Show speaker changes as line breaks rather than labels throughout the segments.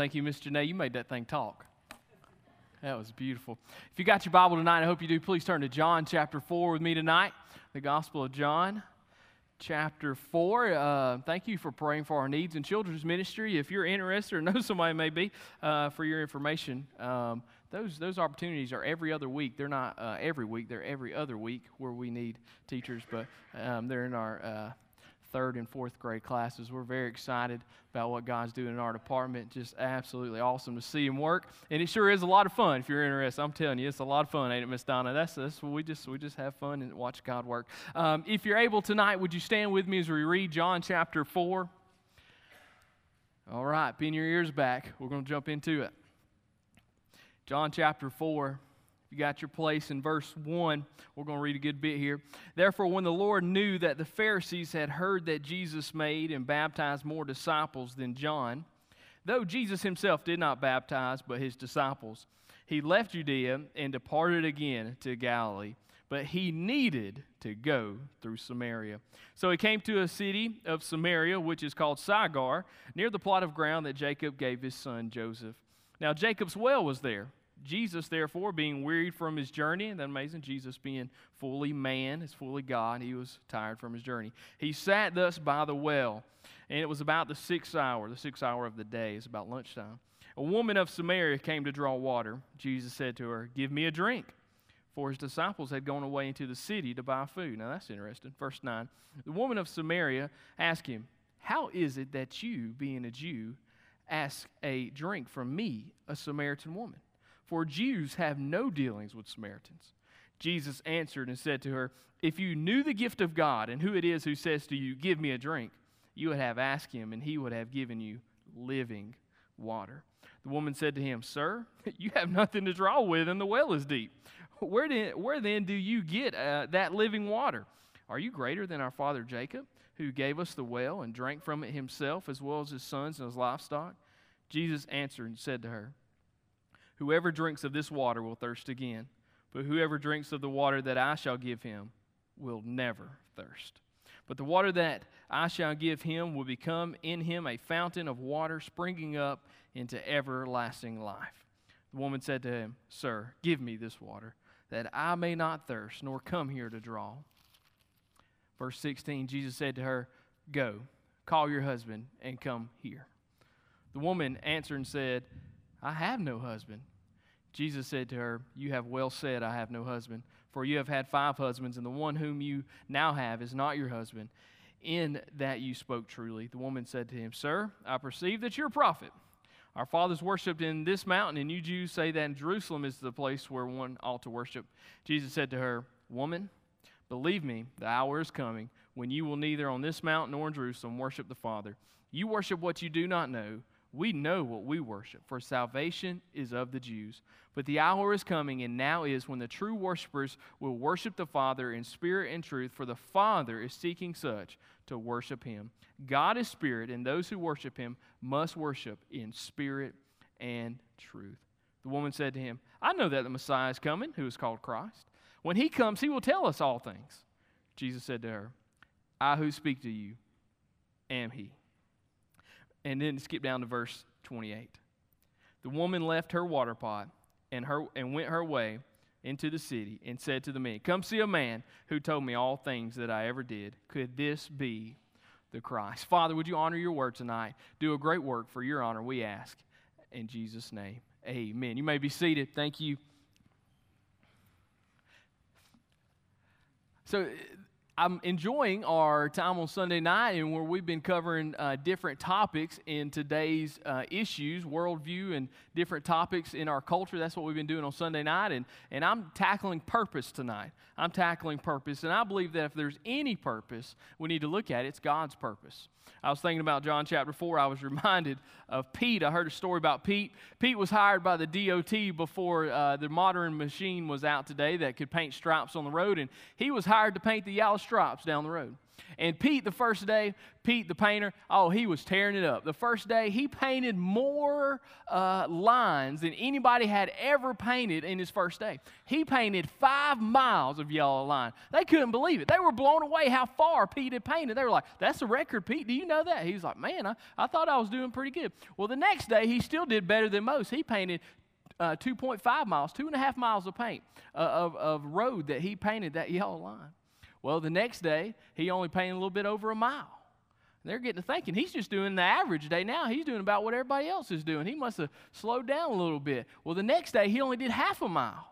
Thank you, Miss Janae. You made that thing talk. That was beautiful. If you got your Bible tonight, I hope you do. Please turn to John chapter 4 with me tonight. The Gospel of John chapter 4. Uh, thank you for praying for our needs in children's ministry. If you're interested or know somebody maybe uh, for your information, um, those, those opportunities are every other week. They're not uh, every week, they're every other week where we need teachers, but um, they're in our uh, third and fourth grade classes. We're very excited about what God's doing in our department. Just absolutely awesome to see Him work, and it sure is a lot of fun. If you're interested, I'm telling you, it's a lot of fun, ain't it, Miss Donna? That's us. We just we just have fun and watch God work. Um, if you're able tonight, would you stand with me as we read John chapter four? All right, pin your ears back. We're going to jump into it. John chapter four. You got your place in verse 1. We're going to read a good bit here. Therefore, when the Lord knew that the Pharisees had heard that Jesus made and baptized more disciples than John, though Jesus himself did not baptize, but his disciples, he left Judea and departed again to Galilee. But he needed to go through Samaria. So he came to a city of Samaria, which is called Sychar, near the plot of ground that Jacob gave his son Joseph. Now, Jacob's well was there. Jesus, therefore, being wearied from his journey, and that amazing, Jesus being fully man, is fully God, he was tired from his journey. He sat thus by the well, and it was about the sixth hour, the sixth hour of the day, it's about lunchtime. A woman of Samaria came to draw water. Jesus said to her, Give me a drink. For his disciples had gone away into the city to buy food. Now that's interesting. Verse 9. The woman of Samaria asked him, How is it that you, being a Jew, ask a drink from me, a Samaritan woman? For Jews have no dealings with Samaritans. Jesus answered and said to her, If you knew the gift of God and who it is who says to you, Give me a drink, you would have asked him, and he would have given you living water. The woman said to him, Sir, you have nothing to draw with, and the well is deep. Where, did, where then do you get uh, that living water? Are you greater than our father Jacob, who gave us the well and drank from it himself, as well as his sons and his livestock? Jesus answered and said to her, Whoever drinks of this water will thirst again, but whoever drinks of the water that I shall give him will never thirst. But the water that I shall give him will become in him a fountain of water springing up into everlasting life. The woman said to him, Sir, give me this water, that I may not thirst, nor come here to draw. Verse 16, Jesus said to her, Go, call your husband, and come here. The woman answered and said, I have no husband. Jesus said to her, You have well said, I have no husband. For you have had five husbands, and the one whom you now have is not your husband. In that you spoke truly. The woman said to him, Sir, I perceive that you're a prophet. Our fathers worshipped in this mountain, and you Jews say that in Jerusalem is the place where one ought to worship. Jesus said to her, Woman, believe me, the hour is coming when you will neither on this mountain nor in Jerusalem worship the Father. You worship what you do not know we know what we worship, for salvation is of the Jews. But the hour is coming, and now is, when the true worshipers will worship the Father in spirit and truth, for the Father is seeking such to worship him. God is spirit, and those who worship him must worship in spirit and truth. The woman said to him, I know that the Messiah is coming, who is called Christ. When he comes, he will tell us all things. Jesus said to her, I who speak to you am he. And then skip down to verse 28. The woman left her water pot and, her, and went her way into the city and said to the men, Come see a man who told me all things that I ever did. Could this be the Christ? Father, would you honor your word tonight? Do a great work for your honor, we ask. In Jesus' name, amen. You may be seated. Thank you. So, I'm enjoying our time on Sunday night and where we've been covering uh, different topics in today's uh, issues, worldview, and different topics in our culture. That's what we've been doing on Sunday night. And, and I'm tackling purpose tonight. I'm tackling purpose. And I believe that if there's any purpose we need to look at, it's God's purpose. I was thinking about John chapter 4. I was reminded of Pete. I heard a story about Pete. Pete was hired by the DOT before uh, the modern machine was out today that could paint stripes on the road, and he was hired to paint the yellow stripes down the road. And Pete, the first day, Pete the painter, oh, he was tearing it up. The first day, he painted more uh, lines than anybody had ever painted in his first day. He painted five miles of yellow line. They couldn't believe it. They were blown away how far Pete had painted. They were like, that's a record, Pete. Do you know that? He's like, man, I, I thought I was doing pretty good. Well, the next day, he still did better than most. He painted uh, 2.5 miles, two and a half miles of paint uh, of, of road that he painted that yellow line. Well, the next day, he only painted a little bit over a mile. They're getting to thinking he's just doing the average day now. He's doing about what everybody else is doing. He must have slowed down a little bit. Well, the next day, he only did half a mile.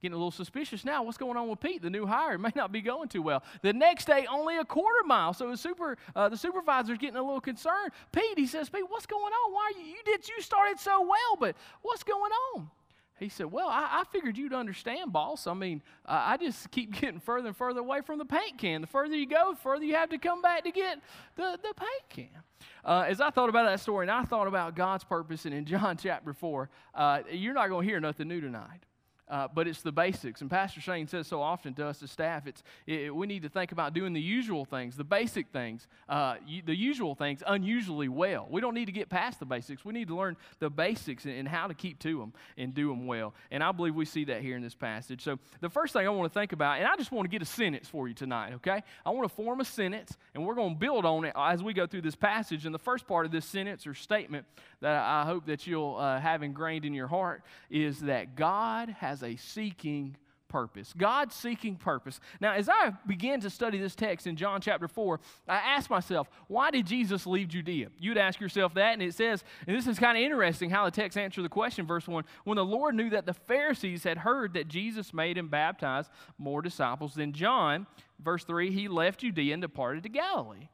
Getting a little suspicious now. What's going on with Pete, the new hire? It may not be going too well. The next day, only a quarter mile. So the super, uh, the supervisor's getting a little concerned. Pete, he says, Pete, what's going on? Why you, you did you started so well, but what's going on? He said, Well, I, I figured you'd understand, boss. I mean, uh, I just keep getting further and further away from the paint can. The further you go, the further you have to come back to get the, the paint can. Uh, as I thought about that story, and I thought about God's purpose, and in John chapter 4, uh, you're not going to hear nothing new tonight. Uh, but it's the basics. And Pastor Shane says so often to us as staff, it's, it, we need to think about doing the usual things, the basic things, uh, the usual things unusually well. We don't need to get past the basics. We need to learn the basics and, and, how to keep to them and do them well. And I believe we see that here in this passage. So the first thing I want to think about, and I just want to get a sentence for you tonight, okay? I want to form a sentence, and we're going to build on it as we go through this passage. And the first part of this sentence or statement that I hope that you'll uh, have ingrained in your heart is that God has a seeking purpose. God seeking purpose. Now, as I began to study this text in John chapter 4, I asked myself, why did Jesus leave Judea? You'd ask yourself that, and it says, and this is kind of interesting how the text answers the question, verse 1 when the Lord knew that the Pharisees had heard that Jesus made and baptized more disciples than John, verse 3, he left Judea and departed to Galilee.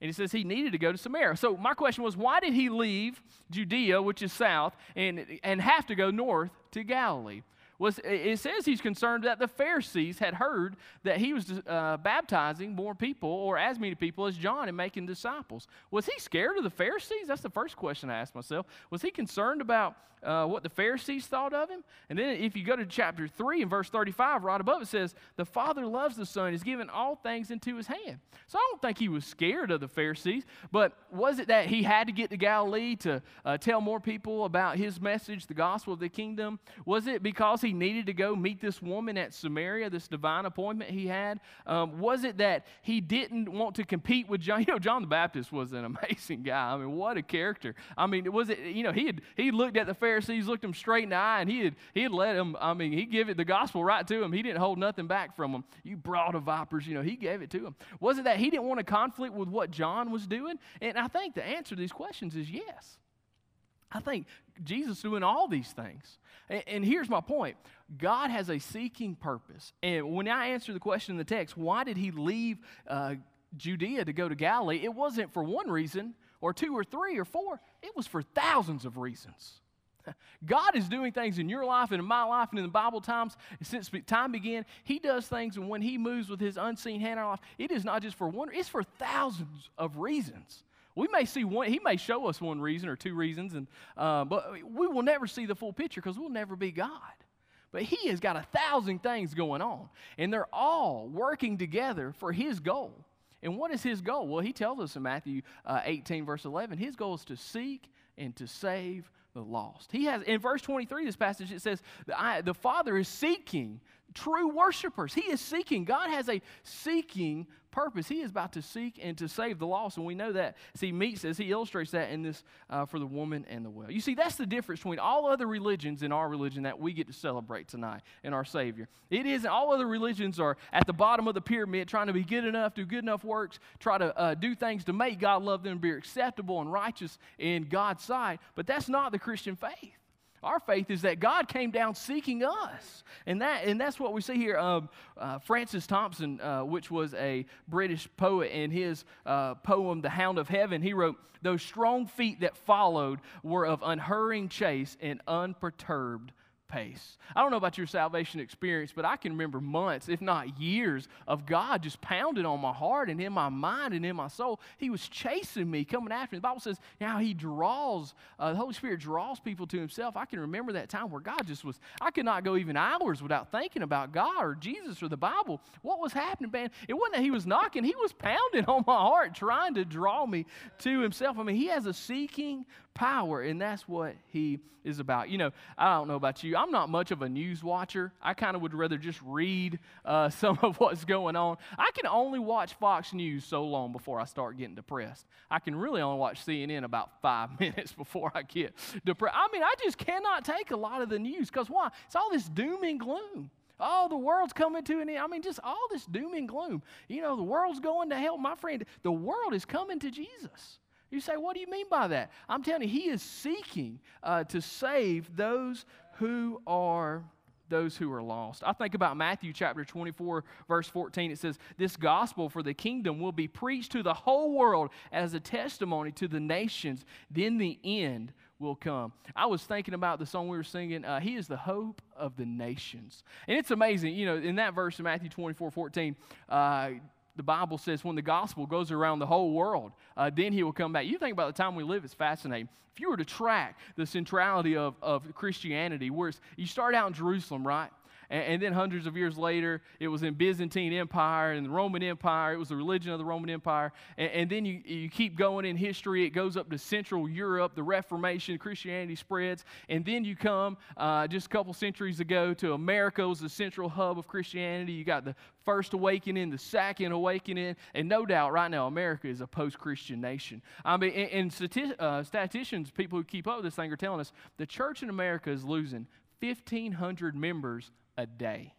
And he says he needed to go to Samaria. So my question was, why did he leave Judea, which is south, and, and have to go north to Galilee? Was it says he's concerned that the Pharisees had heard that he was uh, baptizing more people or as many people as John and making disciples. Was he scared of the Pharisees? That's the first question I asked myself. Was he concerned about uh, what the Pharisees thought of him? And then if you go to chapter 3 and verse 35, right above it says, The Father loves the Son, has given all things into his hand. So I don't think he was scared of the Pharisees, but was it that he had to get to Galilee to uh, tell more people about his message, the gospel of the kingdom? Was it because he he needed to go meet this woman at Samaria, this divine appointment he had? Um, was it that he didn't want to compete with John? You know, John the Baptist was an amazing guy. I mean, what a character. I mean, was it, you know, he had he looked at the Pharisees, looked them straight in the eye, and he had he had let them, I mean, he gave it the gospel right to him. He didn't hold nothing back from them. You brood of vipers, you know, he gave it to him. Was it that he didn't want to conflict with what John was doing? And I think the answer to these questions is yes. I think Jesus doing all these things. And, and, here's my point God has a seeking purpose. And when I answer the question in the text, why did he leave uh, Judea to go to Galilee? It wasn't for one reason or two or three or four, it was for thousands of reasons. God is doing things in your life and in my life and in the Bible times since time began. He does things, and when He moves with His unseen hand in our life, it is not just for one, it's for thousands of reasons. We may see one, he may show us one reason or two reasons, and, uh, but we will never see the full picture because we'll never be God. But he has got a thousand things going on, and they're all working together for his goal. And what is his goal? Well, he tells us in Matthew uh, 18, verse 11, his goal is to seek and to save the lost. He has, in verse 23, this passage, it says, the Father is seeking true worshipers. He is seeking. God has a seeking purpose. He is about to seek and to save the lost, and we know that. See, he meets as he illustrates that in this uh, for the woman and the well. You see, that's the difference between all other religions and our religion that we get to celebrate tonight in our Savior. It isn't all other religions are at the bottom of the pyramid trying to be good enough, do good enough works, try to uh, do things to make God love them, be acceptable and righteous in God's sight. But that's not the Christian faith. Our faith is that God came down seeking us. And, that, and that's what we see here. Um, uh, Francis Thompson, uh, which was a British poet, in his uh, poem, The Hound of Heaven, he wrote, Those strong feet that followed were of unhurrying chase and unperturbed pace. I don't know about your salvation experience, but I can remember months, if not years, of God just pounding on my heart and in my mind and in my soul. He was chasing me, coming after me. The Bible says now He draws, uh, the Holy Spirit draws people to Himself. I can remember that time where God just was, I could not go even hours without thinking about God or Jesus or the Bible. What was happening, man? It wasn't that He was knocking, He was pounding on my heart, trying to draw me to Himself. I mean, He has a seeking power, and that's what he is about. You know, I don't know about you. I'm not much of a news watcher. I kind of would rather just read uh, some of what's going on. I can only watch Fox News so long before I start getting depressed. I can really only watch CNN about five minutes before I get depressed. I mean, I just cannot take a lot of the news because why? It's all this doom and gloom. Oh, the world's coming to an end. I mean, just all this doom and gloom. You know, the world's going to hell. My friend, the world is coming to Jesus. You say, what do you mean by that? I'm telling you, he is seeking uh, to save those who are those who are lost. I think about Matthew chapter 24, verse 14. It says, This gospel for the kingdom will be preached to the whole world as a testimony to the nations. Then the end will come. I was thinking about the song we were singing, uh, He is the hope of the nations. And it's amazing, you know, in that verse in Matthew 24, 14, uh, the Bible says when the gospel goes around the whole world, uh, then he will come back. You think about the time we live, it's fascinating. If you were to track the centrality of, of Christianity, where you start out in Jerusalem, right? And, and, then hundreds of years later, it was in Byzantine Empire and the Roman Empire. It was the religion of the Roman Empire. And, and then you, you keep going in history. It goes up to Central Europe, the Reformation, Christianity spreads. And then you come uh, just a couple centuries ago to America was the central hub of Christianity. You got the first awakening, the second awakening. And no doubt, right now, America is a post Christian nation. I mean, and, and stati- uh, statisticians, people who keep up with this thing, are telling us the church in America is losing 1,500 members a day.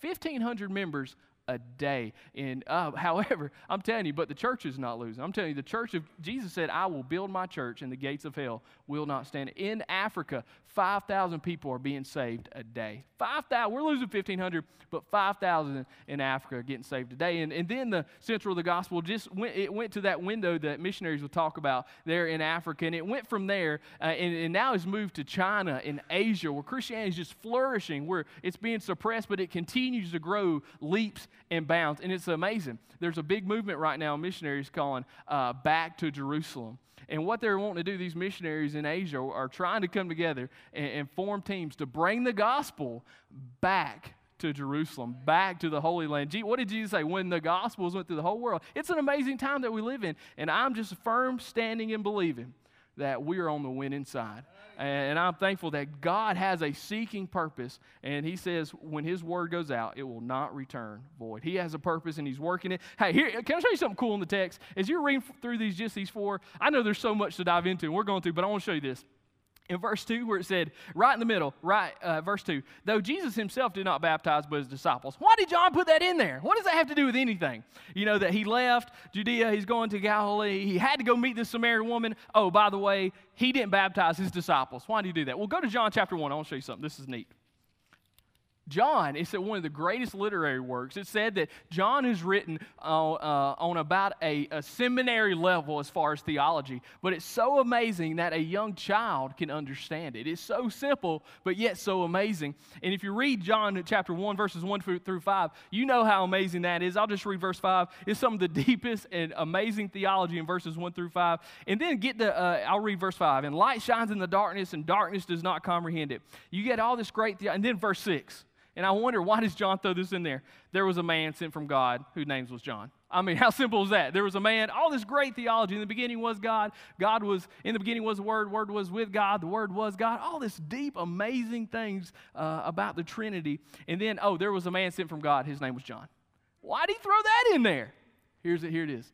1,500 members a day. And uh, however, I'm telling you, but the church is not losing. I'm telling you, the church of Jesus said, I will build my church, and the gates of hell will not stand. In Africa, 5,000 people are being saved a day. 5,000, we're losing 1,500, but 5,000 in Africa are getting saved a day. And, and then the central of the gospel just went, it went to that window that missionaries will talk about there in Africa. And it went from there, uh, and, and now it's moved to China and Asia, where Christianity is just flourishing, where it's being suppressed, but it continues to grow leaps and bounds. And it's amazing. There's a big movement right now, missionaries calling uh, Back to Jerusalem. And what they're wanting to do, these missionaries in Asia are trying to come together and, and form teams to bring the gospel back to Jerusalem, back to the Holy Land. What did Jesus say? When the Gospels went through the whole world. It's an amazing time that we live in, and I'm just firm standing and believing that we are on the winning side. And I'm thankful that God has a seeking purpose. And He says, when His word goes out, it will not return void. He has a purpose and He's working it. Hey, here, can I show you something cool in the text? As you're reading through these, just these four, I know there's so much to dive into, and we're going through, but I want to show you this in verse 2 where it said right in the middle right uh, verse 2 though jesus himself did not baptize but his disciples. Why did john put that in there? What does that have to do with anything? You know that he left judea he's going to galilee he had to go meet this samaritan woman. Oh by the way he didn't baptize his disciples. Why did he do that? Well go to john chapter 1 i want to show you something. This is neat John is one of the greatest literary works. It said that John is written uh, uh, on about a, a, seminary level as far as theology, but it's so amazing that a young child can understand it. It's so simple, but yet so amazing. And if you read John chapter 1, verses 1 through 5, you know how amazing that is. I'll just read verse 5. It's some of the deepest and amazing theology in verses 1 through 5. And then get the, uh, I'll read verse 5. And light shines in the darkness, and darkness does not comprehend it. You get all this great, and then verse 6. And I wonder, why does John throw this in there? There was a man sent from God whose name was John. I mean, how simple is that? There was a man, all this great theology. In the beginning was God. God was, in the beginning was the Word. Word was with God. The Word was God. All this deep, amazing things uh, about the Trinity. And then, oh, there was a man sent from God. His name was John. Why did he throw that in there? Here's it, here it is.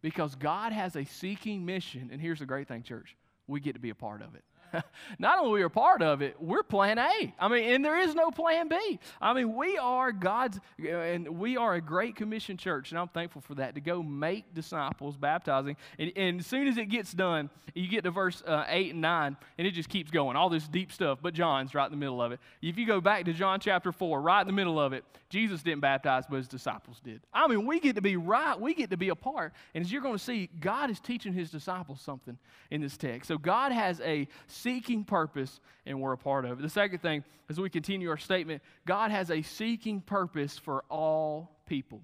Because God has a seeking mission. And here's the great thing, church we get to be a part of it. not only are we a part of it, we're plan A. I mean, and there is no plan B. I mean, we are God's, and we are a great commission church, and I'm thankful for that to go make disciples, baptizing. And, and as soon as it gets done, you get to verse uh, 8 and 9, and it just keeps going, all this deep stuff, but John's right in the middle of it. If you go back to John chapter 4, right in the middle of it, Jesus didn't baptize, but his disciples did. I mean, we get to be right, we get to be a part. And as you're going to see, God is teaching his disciples something in this text. So God has a seeking purpose, and we're a part of it. The second thing, as we continue our statement, God has a seeking purpose for all people.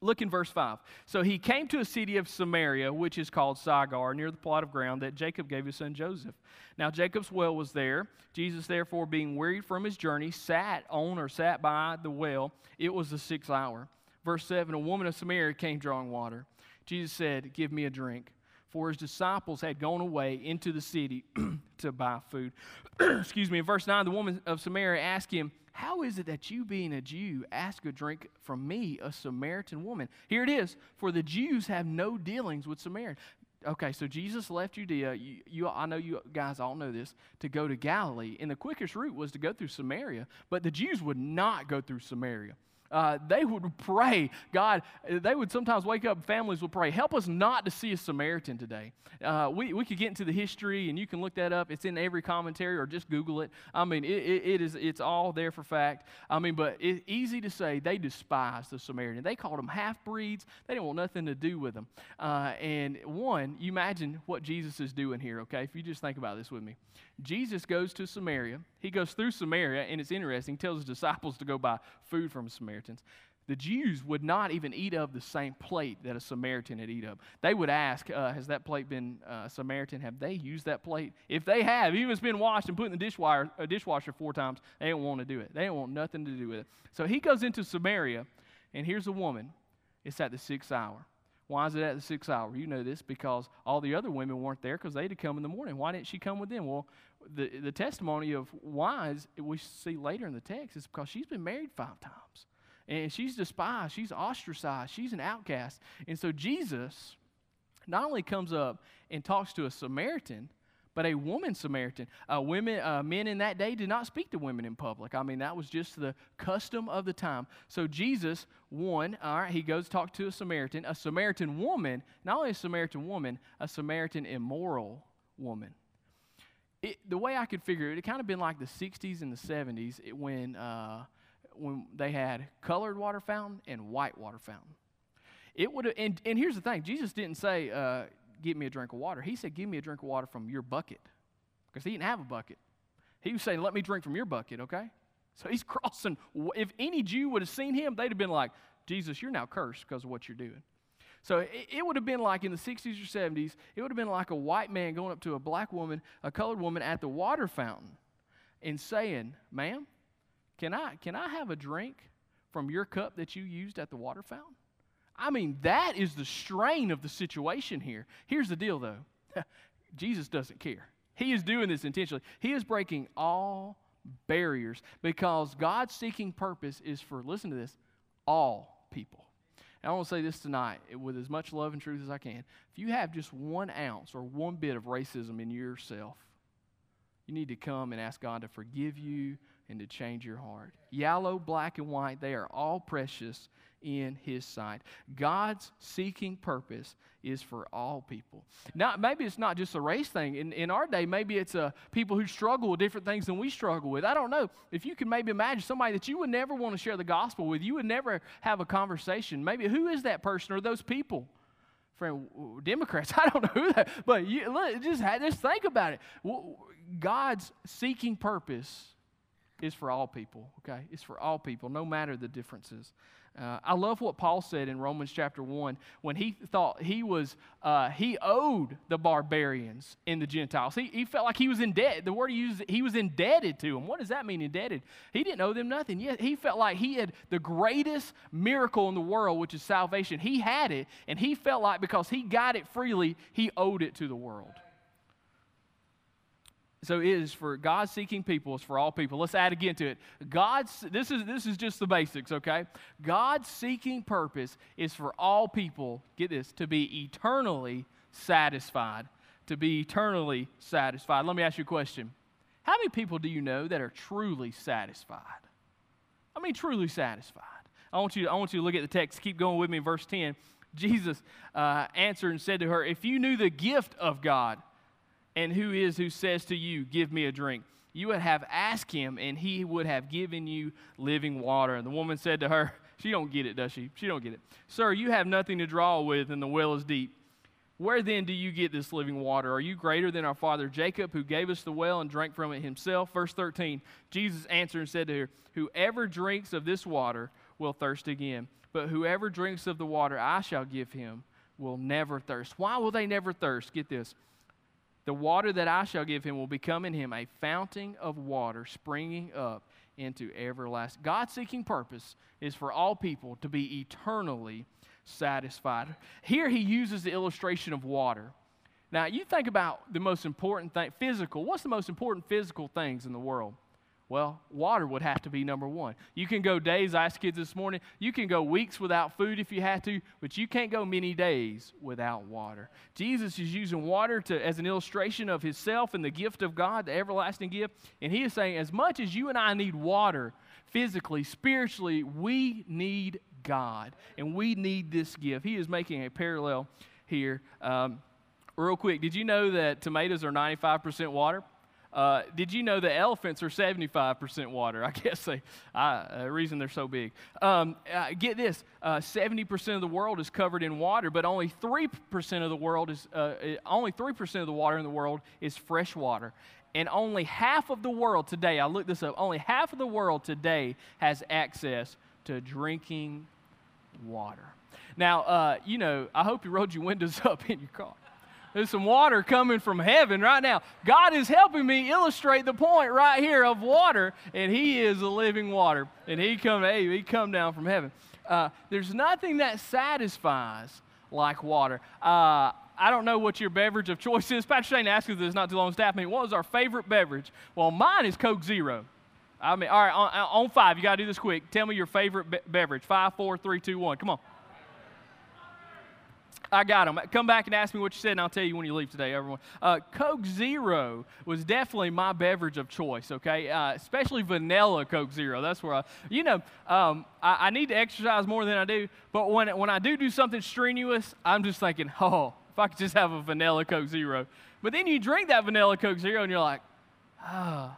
Look in verse 5. So he came to a city of Samaria, which is called Sychar, near the plot of ground that Jacob gave his son Joseph. Now Jacob's well was there. Jesus, therefore, being wearied from his journey, sat on or sat by the well. It was the sixth hour. Verse 7 A woman of Samaria came drawing water. Jesus said, Give me a drink. For his disciples had gone away into the city to buy food. Excuse me. In verse 9, the woman of Samaria asked him, how is it that you, being a Jew, ask a drink from me, a Samaritan woman? Here it is. For the Jews have no dealings with Samaritans. Okay, so Jesus left Judea. You, you, I know you guys all know this to go to Galilee, and the quickest route was to go through Samaria. But the Jews would not go through Samaria uh, they would pray, God, they would sometimes wake up, families would pray, help us not to see a Samaritan today. Uh, we, we could get into the history, and you can look that up. It's in every commentary, or just Google it. I mean, it, it, it is, it's all there for fact. I mean, but it's easy to say they despised the Samaritan. They called them half breeds, they didn't want nothing to do with them. Uh, and one, you imagine what Jesus is doing here, okay? If you just think about this with me. Jesus goes to Samaria. He goes through Samaria, and it's interesting. He tells his disciples to go buy food from Samaritans. The Jews would not even eat of the same plate that a Samaritan had eat of. They would ask, uh, Has that plate been uh, Samaritan? Have they used that plate? If they have, even if it's been washed and put in the dishwasher, dishwasher four times, they don't want to do it. They don't want nothing to do with it. So he goes into Samaria, and here's a woman. It's at the sixth hour. Why is it at the sixth hour? You know this because all the other women weren't there because they'd come in the morning. Why didn't she come with them? Well, the, the testimony of why is, we see later in the text is because she's been married five times. And she's despised, she's ostracized, she's an outcast. And so Jesus not only comes up and talks to a Samaritan, but a woman Samaritan. Uh, women, uh, men in that day did not speak to women in public. I mean, that was just the custom of the time. So Jesus, one, all right, he goes talk to a Samaritan, a Samaritan woman, not only a Samaritan woman, a Samaritan immoral woman. It, the way I could figure it, it kind of been like the 60s and the 70s it, when, uh, when they had colored water fountain and white water fountain. It would and, and here's the thing Jesus didn't say, uh, Give me a drink of water. He said, Give me a drink of water from your bucket. Because he didn't have a bucket. He was saying, Let me drink from your bucket, okay? So he's crossing. If any Jew would have seen him, they'd have been like, Jesus, you're now cursed because of what you're doing. So it, it, would have been like in the 60s or 70s, it would have been like a white man going up to a black woman, a colored woman at the water fountain and saying, Ma'am, can I, can I have a drink from your cup that you used at the water fountain? I mean, that is the strain of the situation here. Here's the deal, though Jesus doesn't care. He is doing this intentionally. He is breaking all barriers because God's seeking purpose is for, listen to this, all people. And I want to say this tonight with as much love and truth as I can. If you have just one ounce or one bit of racism in yourself, you need to come and ask God to forgive you and to change your heart. Yellow, black, and white, they are all precious in his sight. God's seeking purpose is for all people. Now, maybe it's not just a race thing. In, in our day, maybe it's uh, people who struggle with different things than we struggle with. I don't know. If you can maybe imagine somebody that you would never want to share the gospel with, you would never have a conversation. Maybe who is that person or those people? Friend, Democrats, I don't know who that, but you, look, just, just think about it. God's seeking purpose is for all people, okay? It's for all people, no matter the differences. Uh, I love what Paul said in Romans chapter 1 when he thought he was, uh, he owed the barbarians and the Gentiles. He, he felt like he was in debt. The word he used, he was indebted to them. What does that mean, indebted? He didn't owe them nothing. Yet he felt like he had the greatest miracle in the world, which is salvation. He had it, and he felt like because he got it freely, he owed it to the world. So it is for God seeking people, it's for all people. Let's add again to it. God's this is this is just the basics, okay? God's seeking purpose is for all people, get this, to be eternally satisfied. To be eternally satisfied. Let me ask you a question. How many people do you know that are truly satisfied? I mean, truly satisfied. I want you, I want you to look at the text. Keep going with me verse 10. Jesus uh, answered and said to her, If you knew the gift of God, and who is who says to you, Give me a drink? You would have asked him, and he would have given you living water. And the woman said to her, She don't get it, does she? She don't get it. Sir, you have nothing to draw with, and the well is deep. Where then do you get this living water? Are you greater than our father Jacob, who gave us the well and drank from it himself? Verse 13 Jesus answered and said to her, Whoever drinks of this water will thirst again, but whoever drinks of the water I shall give him will never thirst. Why will they never thirst? Get this. The water that I shall give him will become in him a fountain of water springing up into everlasting. God seeking purpose is for all people to be eternally satisfied. Here he uses the illustration of water. Now, you think about the most important thing, physical. What's the most important physical things in the world? Well, water would have to be number one. You can go days, I asked kids this morning, you can go weeks without food if you had to, but you can't go many days without water. Jesus is using water to, as an illustration of himself and the gift of God, the everlasting gift. And he is saying, as much as you and I need water physically, spiritually, we need God. And we need this gift. He is making a parallel here. Um, real quick, did you know that tomatoes are 95% water? Uh, did you know that elephants are 75% water? I guess they, uh, the reason they're so big. Um, uh, get this: 70% uh, of the world is covered in water, but only 3% of the world is uh, only 3% of the water in the world is fresh water. And only half of the world today, I looked this up, only half of the world today has access to drinking water. Now, uh, you know, I hope you rolled your windows up in your car. There's some water coming from heaven right now. God is helping me illustrate the point right here of water, and He is a living water. And He come, hey, He come down from heaven. Uh, there's nothing that satisfies like water. Uh, I don't know what your beverage of choice is. Pastor Shane asked us this not too long staff meeting. What was our favorite beverage? Well, mine is Coke Zero. I mean, all right, on, on five, you got to do this quick. Tell me your favorite be- beverage. Five, four, three, two, one. Come on. I got them. Come back and ask me what you said, and I'll tell you when you leave today, everyone. Uh, Coke Zero was definitely my beverage of choice, okay? Uh, especially vanilla Coke Zero. That's where I, you know, um, I, I, need to exercise more than I do, but when, when I do do something strenuous, I'm just thinking, oh, if I could just have a vanilla Coke Zero. But then you drink that vanilla Coke Zero, and you're like, ah,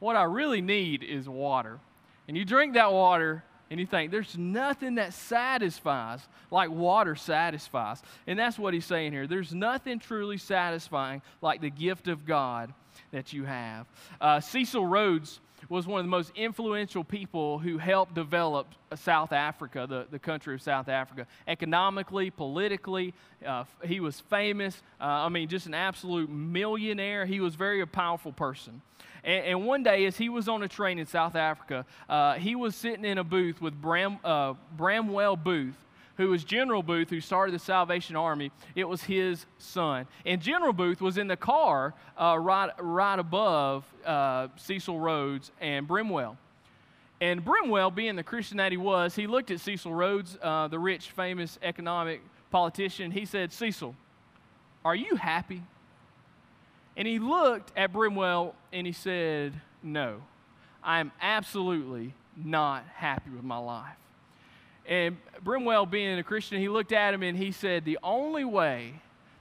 what I really need is water. And you drink that water, and you think there's nothing that satisfies like water satisfies. And that's what he's saying here. There's nothing truly satisfying like the gift of God that you have. Uh, Cecil Rhodes was one of the most influential people who helped develop South Africa, the, the country of South Africa. Economically, politically, uh, he was famous. Uh, I mean, just an absolute millionaire. He was very a powerful person. And, and, one day, as he was on a train in South Africa, uh, he was sitting in a booth with Bram, uh, Bramwell Booth, who was General Booth, who started the Salvation Army. It was his son. And General Booth was in the car uh, right, right above uh, Cecil Rhodes and Bramwell. And Bramwell, being the Christian that he was, he looked at Cecil Rhodes, uh, the rich, famous economic politician. He said, Cecil, are you happy? And he looked at Brimwell and he said, No, I am absolutely not happy with my life. And Brimwell, being a Christian, he looked at him and he said, The only way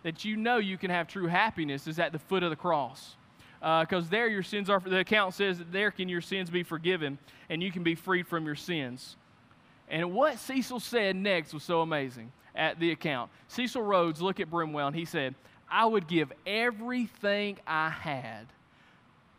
that you know you can have true happiness is at the foot of the cross. Because uh, there your sins are, the account says that there can your sins be forgiven and you can be freed from your sins. And what Cecil said next was so amazing at the account. Cecil Rhodes looked at Brimwell and he said, I would give everything I had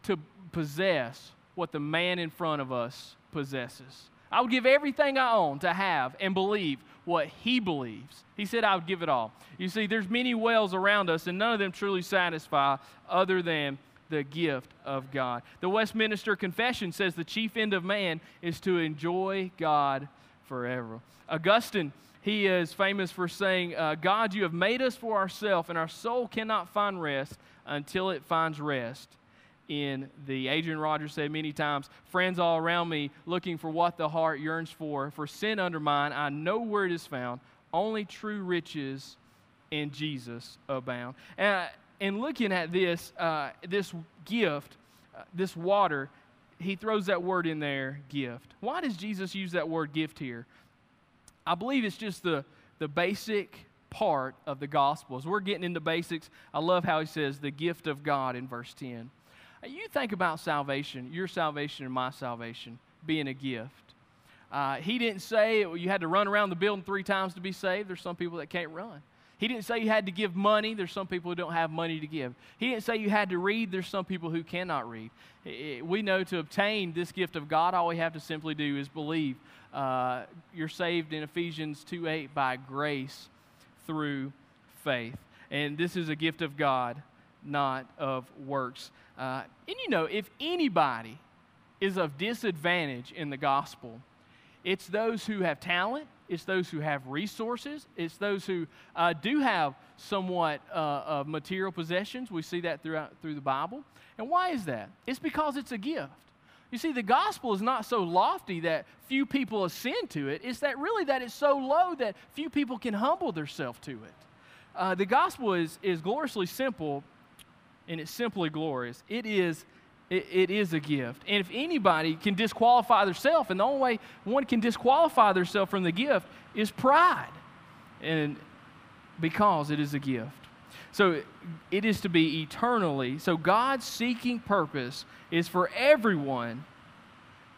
to possess what the man in front of us possesses. I would give everything I own to have and believe what he believes. He said I would give it all. You see, there's many wells around us, and none of them truly satisfy other than the gift of God. The Westminster Confession says the chief end of man is to enjoy God forever. Augustine he is famous for saying, uh, God, you have made us for ourselves, and our soul cannot find rest until it finds rest in the Adrian Rogers said many times, Friends all around me looking for what the heart yearns for. For sin undermine, I know where it is found. Only true riches in Jesus abound. And, and looking at this, uh, this gift, uh, this water, he throws that word in there, gift. Why does Jesus use that word gift here? I believe it's just the, the basic part of the gospel. As we're getting into basics, I love how he says the gift of God in verse 10. You think about salvation, your salvation and my salvation being a gift. Uh, he didn't say you had to run around the building three times to be saved. There's some people that can't run. He didn't say you had to give money. There's some people who don't have money to give. He didn't say you had to read. There's some people who cannot read. We know to obtain this gift of God, all we have to simply do is believe. Uh, you're saved in Ephesians 2 8 by grace through faith. And this is a gift of God, not of works. Uh, and you know, if anybody is of disadvantage in the gospel, it's those who have talent, it's those who have resources, it's those who uh, do have somewhat uh, of material possessions. We see that throughout through the Bible. And why is that? It's because it's a gift. You see, the gospel is not so lofty that few people ascend to it. It's that really that it's so low that few people can humble themselves to it. Uh, the gospel is, is gloriously simple, and it's simply glorious. It is it, it is a gift. And if anybody can disqualify themselves, and the only way one can disqualify themselves from the gift is pride. And because it is a gift. So it is to be eternally. So God's seeking purpose is for everyone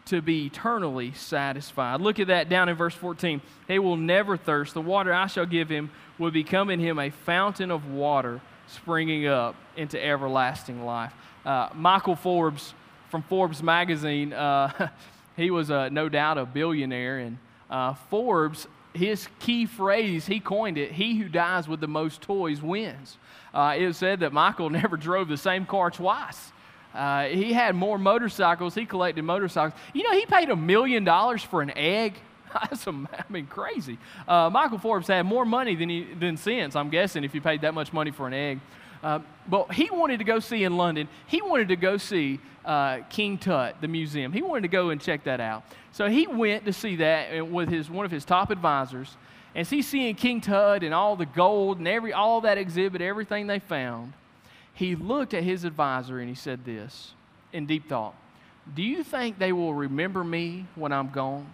to be eternally satisfied. Look at that down in verse 14. He will never thirst. The water I shall give him will become in him a fountain of water springing up into everlasting life. Uh, Michael Forbes from Forbes magazine, uh, he was uh, no doubt a billionaire, and uh, Forbes, his key phrase, he coined it, he who dies with the most toys wins. Uh, it was said that Michael never drove the same car twice. Uh, he had more motorcycles. He collected motorcycles. You know, he paid a million dollars for an egg. That's, I mean, crazy. Uh, Michael Forbes had more money than, he, than sense, I'm guessing, if you paid that much money for an egg. Uh, but he wanted to go see in London, he wanted to go see uh, King Tut, the museum. He wanted to go and check that out. So he went to see that with his, one of his top advisors. And he's seeing King Tut and all the gold and every, all that exhibit, everything they found. He looked at his advisor and he said this in deep thought Do you think they will remember me when I'm gone?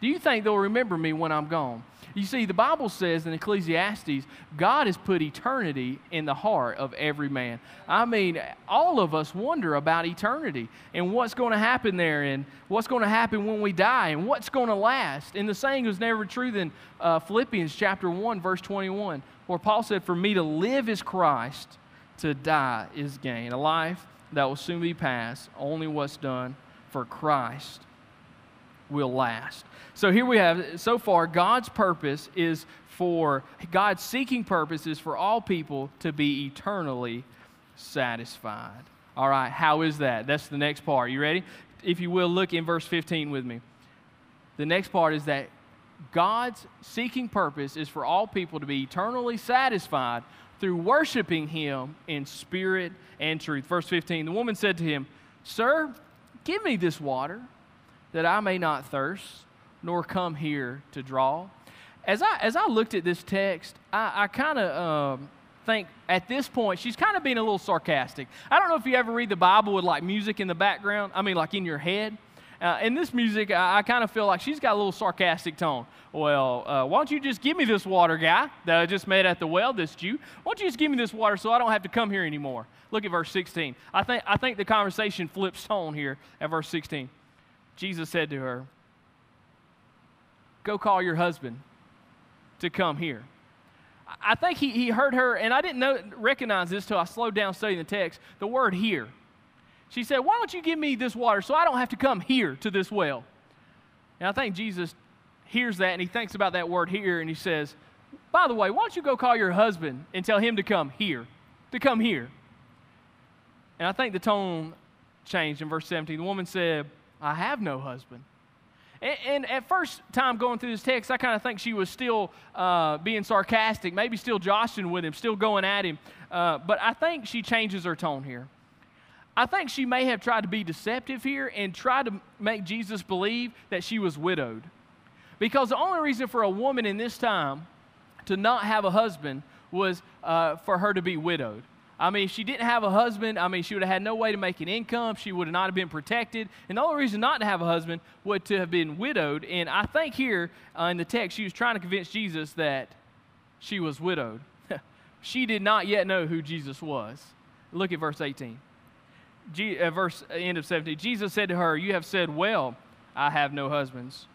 Do you think they'll remember me when I'm gone? You see, the Bible says in Ecclesiastes, God has put eternity in the heart of every man. I mean, all of us wonder about eternity and what's going to happen there and what's going to happen when we die and what's going to last. And the saying was never true than uh, Philippians chapter 1, verse 21, where Paul said, For me to live is Christ, to die is gain. A life that will soon be past, only what's done for Christ will last. So here we have, so far, God's purpose is for, God's seeking purpose is for all people to be eternally satisfied. All right, how is that? That's the next part. You ready? If you will, look in verse 15 with me. The next part is that God's seeking purpose is for all people to be eternally satisfied through worshiping Him in spirit and truth. Verse 15 The woman said to him, Sir, give me this water that I may not thirst, nor come here to draw. As I, as I looked at this text, I, I kind of um, think at this point she's kind of being a little sarcastic. I don't know if you ever read the Bible with like music in the background, I mean, like in your head. Uh, in this music, I, I kind of feel like she's got a little sarcastic tone. Well, uh, why don't you just give me this water, guy that I just met at the well, this Jew? Why don't you just give me this water so I don't have to come here anymore? Look at verse 16. I think, I think the conversation flips tone here at verse 16. Jesus said to her, Go call your husband to come here. I think he, he heard her, and I didn't know, recognize this till I slowed down studying the text, the word here. She said, Why don't you give me this water so I don't have to come here to this well? And I think Jesus hears that and he thinks about that word here and he says, By the way, why don't you go call your husband and tell him to come here, to come here? And I think the tone changed in verse 17. The woman said, I have no husband. And, at first time going through this text, I kind of think she was still uh, being sarcastic, maybe still joshing with him, still going at him. Uh, but I think she changes her tone here. I think she may have tried to be deceptive here and tried to make Jesus believe that she was widowed. Because the only reason for a woman in this time to not have a husband was uh, for her to be widowed. I mean, she didn't have a husband, I mean, she would have had no way to make an income. She would have not have been protected. And the only reason not to have a husband would to have been widowed. And I think here uh, in the text, she was trying to convince Jesus that she was widowed. she did not yet know who Jesus was. Look at verse 18. G, uh, verse uh, end of 17. Jesus said to her, You have said, Well, I have no husbands.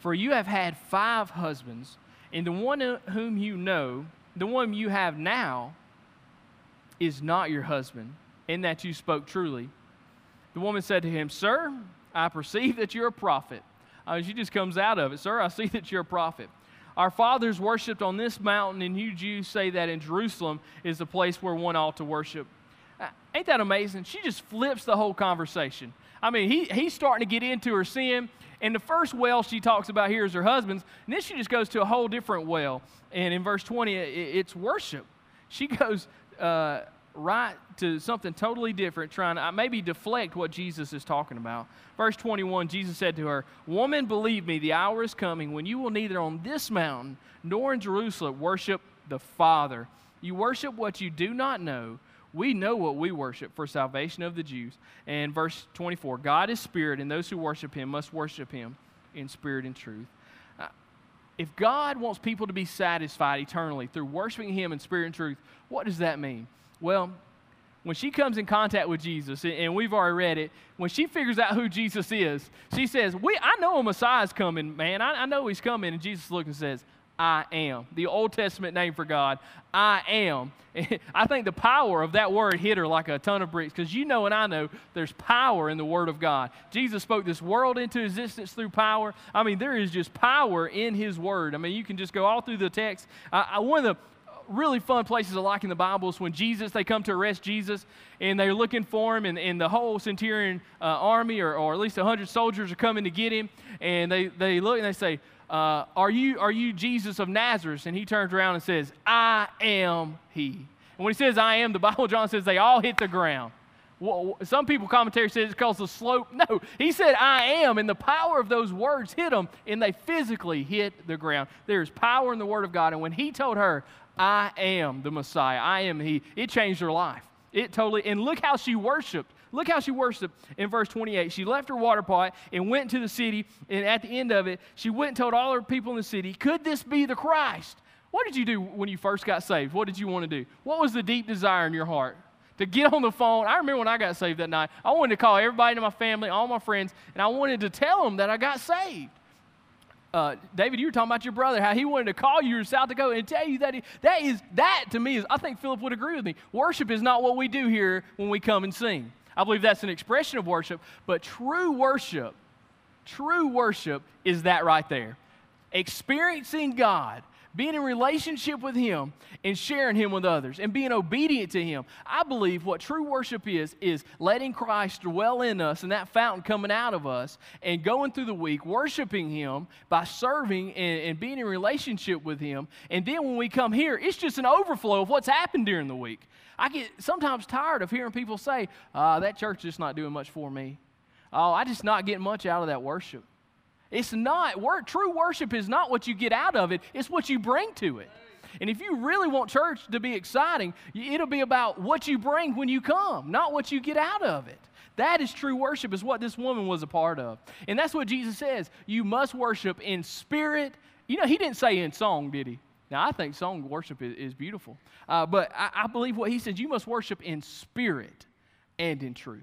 For you have had five husbands, and the one whom you know the one you have now is not your husband, in that you spoke truly. The woman said to him, Sir, I perceive that you're a prophet. Uh, she just comes out of it. Sir, I see that you're a prophet. Our fathers worshipped on this mountain, and you Jews say that in Jerusalem is the place where one ought to worship. Uh, ain't that amazing? She just flips the whole conversation. I mean, he, he's starting to get into her sin, and the first well she talks about here is her husband's, and then she just goes to a whole different well. And in verse 20, it, it's worship. She goes uh, right to something totally different, trying to uh, maybe deflect what Jesus is talking about. Verse 21, Jesus said to her, Woman, believe me, the hour is coming when you will neither on this mountain nor in Jerusalem worship the Father. You worship what you do not know we know what we worship for salvation of the Jews. And verse 24 God is spirit, and those who worship him must worship him in spirit and truth. Uh, if God wants people to be satisfied eternally through worshiping him in spirit and truth, what does that mean? Well, when she comes in contact with Jesus, and we've already read it, when she figures out who Jesus is, she says, we, I know a Messiah's coming, man. I, I know he's coming. And Jesus looks and says, I am. The Old Testament name for God, I am. I think the power of that word hit her like a ton of bricks because you know and I know there's power in the Word of God. Jesus spoke this world into existence through power. I mean, there is just power in His Word. I mean, you can just go all through the text. I, I, one of the really fun places I like in the Bible is when Jesus, they come to arrest Jesus and they're looking for him, and, and the whole centurion uh, army, or, or at least 100 soldiers, are coming to get him. And they, they look and they say, uh, are, you, are you Jesus of Nazareth? And he turns around and says, I am he. And when he says I am, the Bible, John says they all hit the ground. Some people, commentary says it's because the slope. No, he said I am, and the power of those words hit them, and they physically hit the ground. There's power in the Word of God. And when he told her, I am the Messiah, I am he, it changed her life. It totally, and look how she worshiped. Look how she worshiped in verse 28. She left her water pot and went to the city, and at the end of it, she went and told all her people in the city, Could this be the Christ? What did you do when you first got saved? What did you want to do? What was the deep desire in your heart? To get on the phone. I remember when I got saved that night, I wanted to call everybody in my family, all my friends, and I wanted to tell them that I got saved. Uh, David, you were talking about your brother, how he wanted to call you in South Dakota and tell you that he, that is that to me is I think Philip would agree with me. Worship is not what we do here when we come and sing. I believe that's an expression of worship, but true worship, true worship is that right there. Experiencing God, being in relationship with Him, and sharing Him with others, and being obedient to Him. I believe what true worship is, is letting Christ dwell in us and that fountain coming out of us, and going through the week, worshiping Him by serving and, and being in relationship with Him. And then when we come here, it's just an overflow of what's happened during the week. I get sometimes tired of hearing people say, uh, that church is just not doing much for me. Oh, I just not getting much out of that worship. It's not, true worship is not what you get out of it, it's what you bring to it. And if you really want church to be exciting, it'll be about what you bring when you come, not what you get out of it. That is true worship, is what this woman was a part of. And that's what Jesus says. You must worship in spirit. You know, he didn't say in song, did he? Now, I think song worship is, is beautiful. Uh, but I, I, believe what he says you must worship in spirit and in truth.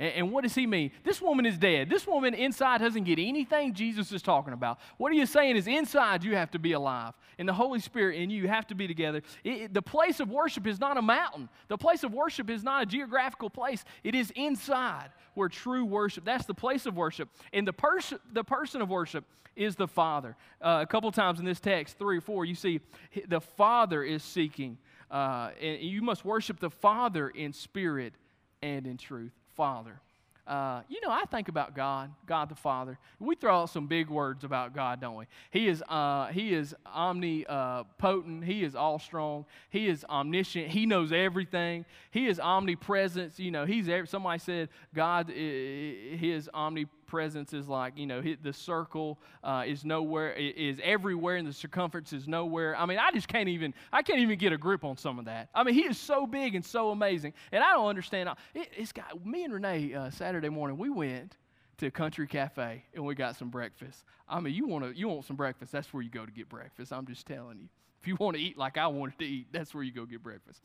And, and, what does he mean? This woman is dead. This woman inside doesn't get anything Jesus is talking about. What are you saying is inside you have to be alive. And the Holy Spirit in you have to be together. It, it, the place of worship is not a mountain, the place of worship is not a geographical place. It is inside where true worship, that's the place of worship. And the, pers- the person of worship is the Father. Uh, a couple times in this text, three or four, you see the Father is seeking. Uh, and you must worship the Father in spirit and in truth. Father. Uh, you know, I think about God, God the Father. We throw out some big words about God, don't we? He is, uh, he is omnipotent. He is all strong. He is omniscient. He knows everything. He is omnipresent. You know, he's somebody said God, his omnipresence presence is like, you know, the circle uh, is nowhere, is everywhere, and the circumference is nowhere. I mean, I just can't even, I can't even get a grip on some of that. I mean, he is so big and so amazing. And I don't understand. It, it's got, me and Renee, uh, Saturday morning, we went to a country cafe and we got some breakfast. I mean, you want to, you want some breakfast, that's where you go to get breakfast. I'm just telling you. If you want to eat like I wanted to eat, that's where you go get breakfast.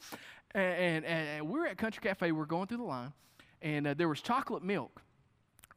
And, and, and we're at Country Cafe, we're going through the line, and uh, there was chocolate milk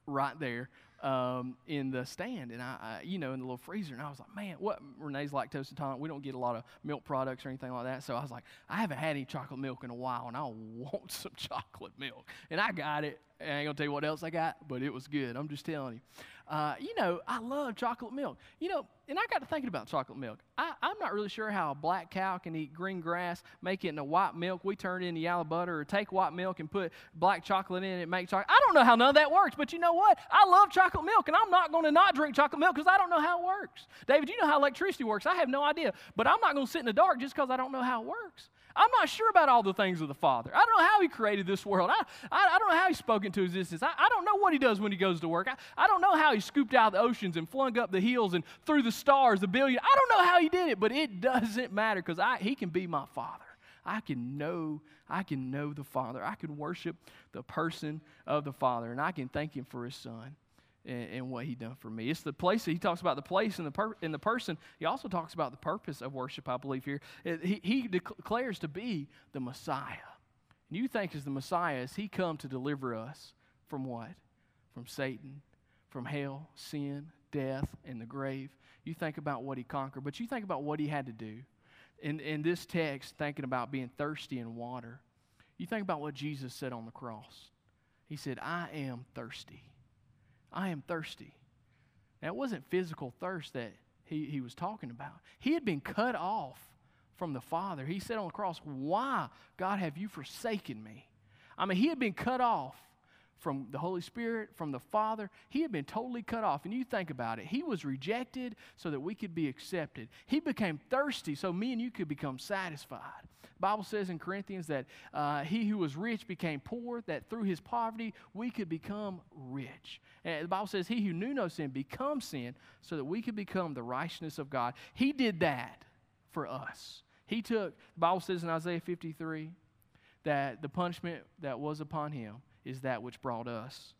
right there um, in the stand, and I, I, you know, in the little freezer, and I was like, man, what? Renee's lactose intolerant. We don't get a lot of milk products or anything like that, so I was like, I haven't had any chocolate milk in a while, and I want some chocolate milk, and I got it. I ain't gonna tell you what else I got, but it was good. I'm just telling you. Uh, you know, I love chocolate milk. You know, and I got to thinking about chocolate milk. I, am not really sure how a black cow can eat green grass, make it into white milk. We turn it into yellow butter, or take white milk and put black chocolate in it, make chocolate. I don't know how none of that works, but you know what? I love chocolate milk, and I'm not going to not drink chocolate milk because I don't know how it works. David, you know how electricity works. I have no idea, but I'm not going to sit in the dark just because I don't know how it works. I'm not sure about all the things of the Father. I don't know how He created this world. I, I, I don't know how He spoke into existence. I, I don't know what He does when He goes to work. I, I don't know how He scooped out the oceans and flung up the hills and threw the stars, the billion. I don't know how He did it, but it doesn't matter because He can be my Father. I can know, I can know the Father. I can worship the person of the Father, and I can thank Him for His Son and, and, what he done for me. It's the place, he talks about the place and the, per, and the person. He also talks about the purpose of worship, I believe, here. He, he declares to be the Messiah. And you think as the Messiah, has he come to deliver us from what? From Satan, from hell, sin, death, and the grave. You think about what he conquered, but you think about what he had to do. In, in this text, thinking about being thirsty in water, you think about what Jesus said on the cross. He said, I am thirsty. I am thirsty. Now, it wasn't physical thirst that he, he was talking about. He had been cut off from the Father. He said on the cross, Why, God, have you forsaken me? I mean, he had been cut off from the Holy Spirit, from the Father. He had been totally cut off. And you think about it. He was rejected so that we could be accepted. He became thirsty so me and you could become satisfied. The Bible says in Corinthians that uh, he who was rich became poor, that through his poverty we could become rich. And the Bible says he who knew no sin becomes sin so that we could become the righteousness of God. He did that for us. He took, the Bible says in Isaiah 53 that the punishment that was upon him is that which brought us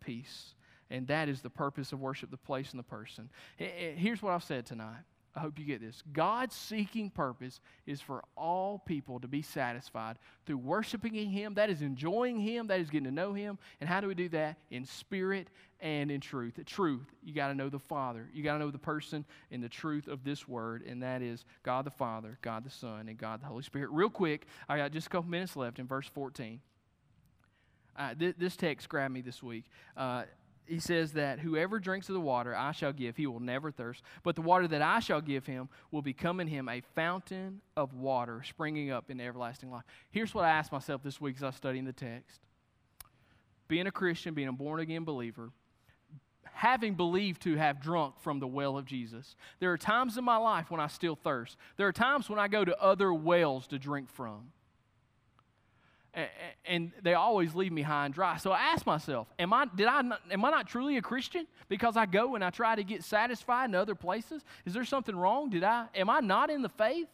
peace. And that is the purpose of worship, the place and the person. Eh, eh, here's what I've said tonight. I hope you get this. God's seeking purpose is for all people to be satisfied through worshiping Him, that is enjoying Him, that is getting to know Him. And how do we do that? In spirit and in truth. Truth, you got to know the Father. You got to know the person in the truth of this word, and that is God the Father, God the Son, and God the Holy Spirit. Real quick, I got just a couple minutes left in verse 14. Uh, th- this text grabbed me this week. Uh, he says that whoever drinks of the water I shall give, he will never thirst. But the water that I shall give him will become in him a fountain of water springing up in everlasting life. Here's what I asked myself this week as I was studying the text. Being a Christian, being a born again believer, having believed to have drunk from the well of Jesus, there are times in my life when I still thirst. There are times when I go to other wells to drink from and they always leave me high and dry. So I ask myself, am I, did I not, am I not truly a Christian because I go and I try to get satisfied in other places? Is there something wrong? Did I, am I not in the faith?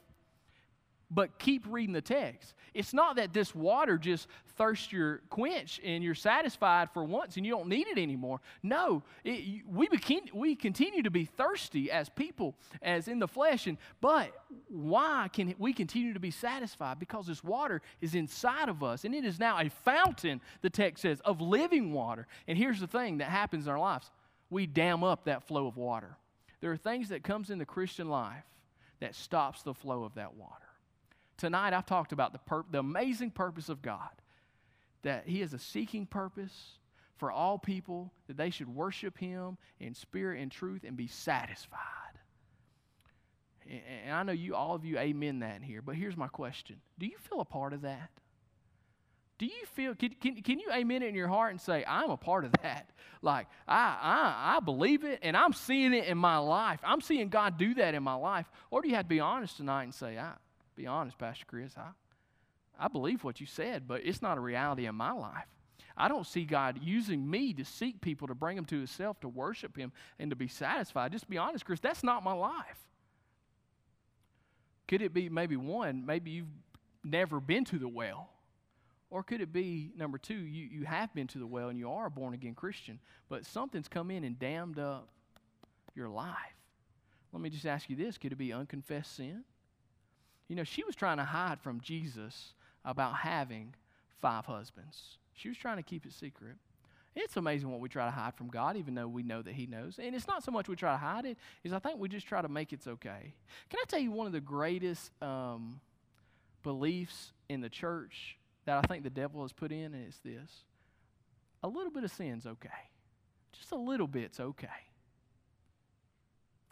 But keep reading the text. It's not that this water just thirsts your quench and you're satisfied for once and you don't need it anymore. No, it, we, we continue to be thirsty as people, as in the flesh. And, but why can we continue to be satisfied? Because this water is inside of us and it is now a fountain, the text says, of living water. And here's the thing that happens in our lives we dam up that flow of water. There are things that comes in the Christian life that stops the flow of that water. Tonight, I've talked about the, pur- the amazing purpose of God, that He is a seeking purpose for all people, that they should worship Him in spirit and truth and be satisfied. And I know you, all of you, amen that here, but here's my question Do you feel a part of that? Do you feel, can, can, can you amen it in your heart and say, I'm a part of that? Like, I, I, I believe it and I'm seeing it in my life. I'm seeing God do that in my life. Or do you have to be honest tonight and say, I, be honest, Pastor Chris, I, I believe what you said, but it's not a reality in my life. I don't see God using me to seek people to bring them to Himself, to worship Him, and to be satisfied. Just be honest, Chris, that's not my life. Could it be maybe one, maybe you've never been to the well? Or could it be, number two, you, you have been to the well and you are a born again Christian, but something's come in and dammed up your life? Let me just ask you this could it be unconfessed sin? You know, she was trying to hide from Jesus about having five husbands. She was trying to keep it secret. It's amazing what we try to hide from God, even though we know that He knows. And it's not so much we try to hide it, is I think we just try to make it's okay. Can I tell you one of the greatest um, beliefs in the church that I think the devil has put in? And it's this a little bit of sin's okay. Just a little bit's okay.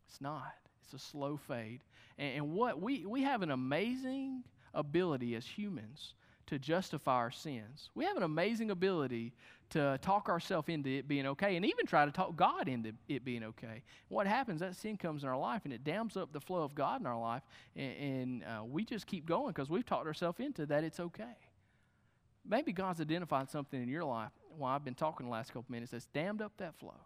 It's not. It's a slow fade. And, and what we, we have an amazing ability as humans to justify our sins. We have an amazing ability to talk ourselves into it being okay and even try to talk God into it being okay. What happens, that sin comes in our life and it dams up the flow of God in our life, and, and uh, we just keep going because we've talked ourselves into that it's okay. Maybe God's identified something in your life while I've been talking the last couple minutes that's dammed up that flow.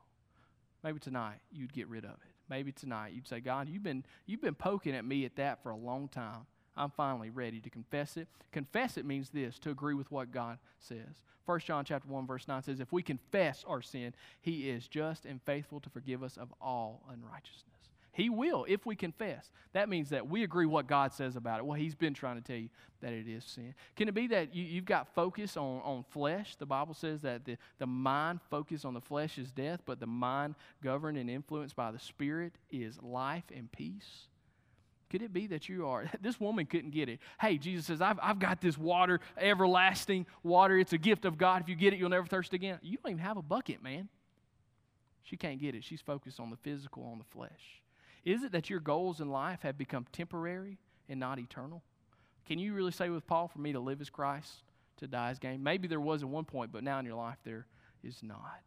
Maybe tonight you'd get rid of it. Maybe tonight you'd say, God, you've been, you've been poking at me at that for a long time. I'm finally ready to confess it. Confess it means this, to agree with what God says. 1 John chapter 1 verse 9 says, "If we confess our sin, he is just and faithful to forgive us of all unrighteousness." He will if we confess. That means that we agree what God says about it. Well, He's been trying to tell you that it is sin. Can it be that you, have got focus on, on flesh? The Bible says that the, the mind focused on the flesh is death, but the mind governed and influenced by the Spirit is life and peace. Could it be that you are? This woman couldn't get it. Hey, Jesus says, I've, I've got this water, everlasting water. It's a gift of God. If you get it, you'll never thirst again. You don't even have a bucket, man. She can't get it. She's focused on the physical, on the flesh. Is it that your goals in life have become temporary and not eternal? Can you really say with Paul, for me to live as Christ, to die as gain? Maybe there was at one point, but now in your life there is not.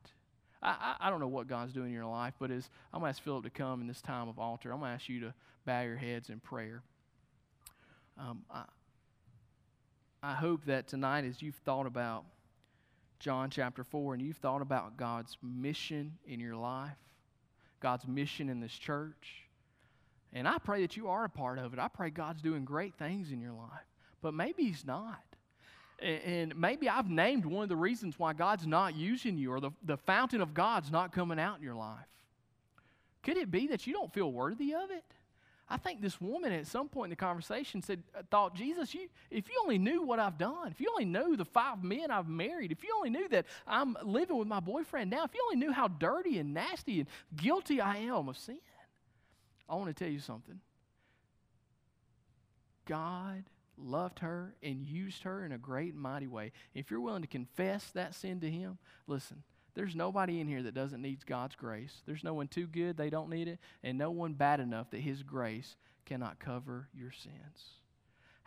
I, I, I don't know what God's doing in your life, but as I'm going to ask Philip to come in this time of altar, I'm going to ask you to bow your heads in prayer. Um, I, I hope that tonight, as you've thought about John chapter 4 and you've thought about God's mission in your life, God's mission in this church, and I pray that you are a part of it. I pray God's doing great things in your life. But maybe He's not. And maybe I've named one of the reasons why God's not using you or the, the fountain of God's not coming out in your life. Could it be that you don't feel worthy of it? I think this woman at some point in the conversation said, uh, thought, Jesus, you, if you only knew what I've done, if you only knew the five men I've married, if you only knew that I'm living with my boyfriend now, if you only knew how dirty and nasty and guilty I am of sin. I want to tell you something. God loved her and used her in a great and mighty way. If you're willing to confess that sin to Him, listen, there's nobody in here that doesn't need God's grace. There's no one too good, they don't need it, and no one bad enough that His grace cannot cover your sins.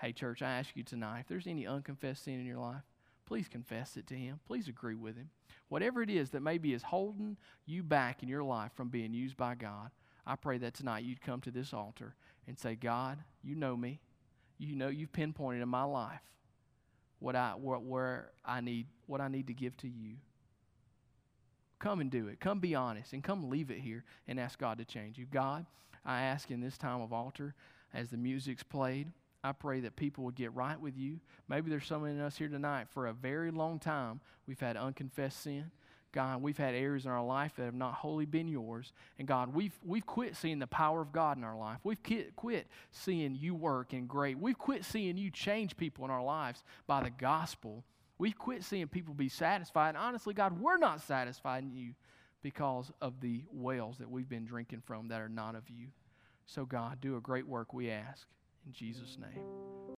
Hey, church, I ask you tonight if there's any unconfessed sin in your life, please confess it to Him. Please agree with Him. Whatever it is that maybe is holding you back in your life from being used by God, I pray that tonight you'd come to this altar and say, God, you know me. You know you've pinpointed in my life what I what, where I need what I need to give to you. Come and do it. Come be honest and come leave it here and ask God to change you. God, I ask in this time of altar as the music's played, I pray that people would get right with you. Maybe there's someone in us here tonight for a very long time we've had unconfessed sin. God, we've had areas in our life that have not wholly been yours. And God, we've, we've quit seeing the power of God in our life. We've quit, quit seeing you work and great. We've quit seeing you change people in our lives by the gospel. We've quit seeing people be satisfied. And honestly, God, we're not satisfied in you because of the wells that we've been drinking from that are not of you. So, God, do a great work, we ask. In Jesus' name.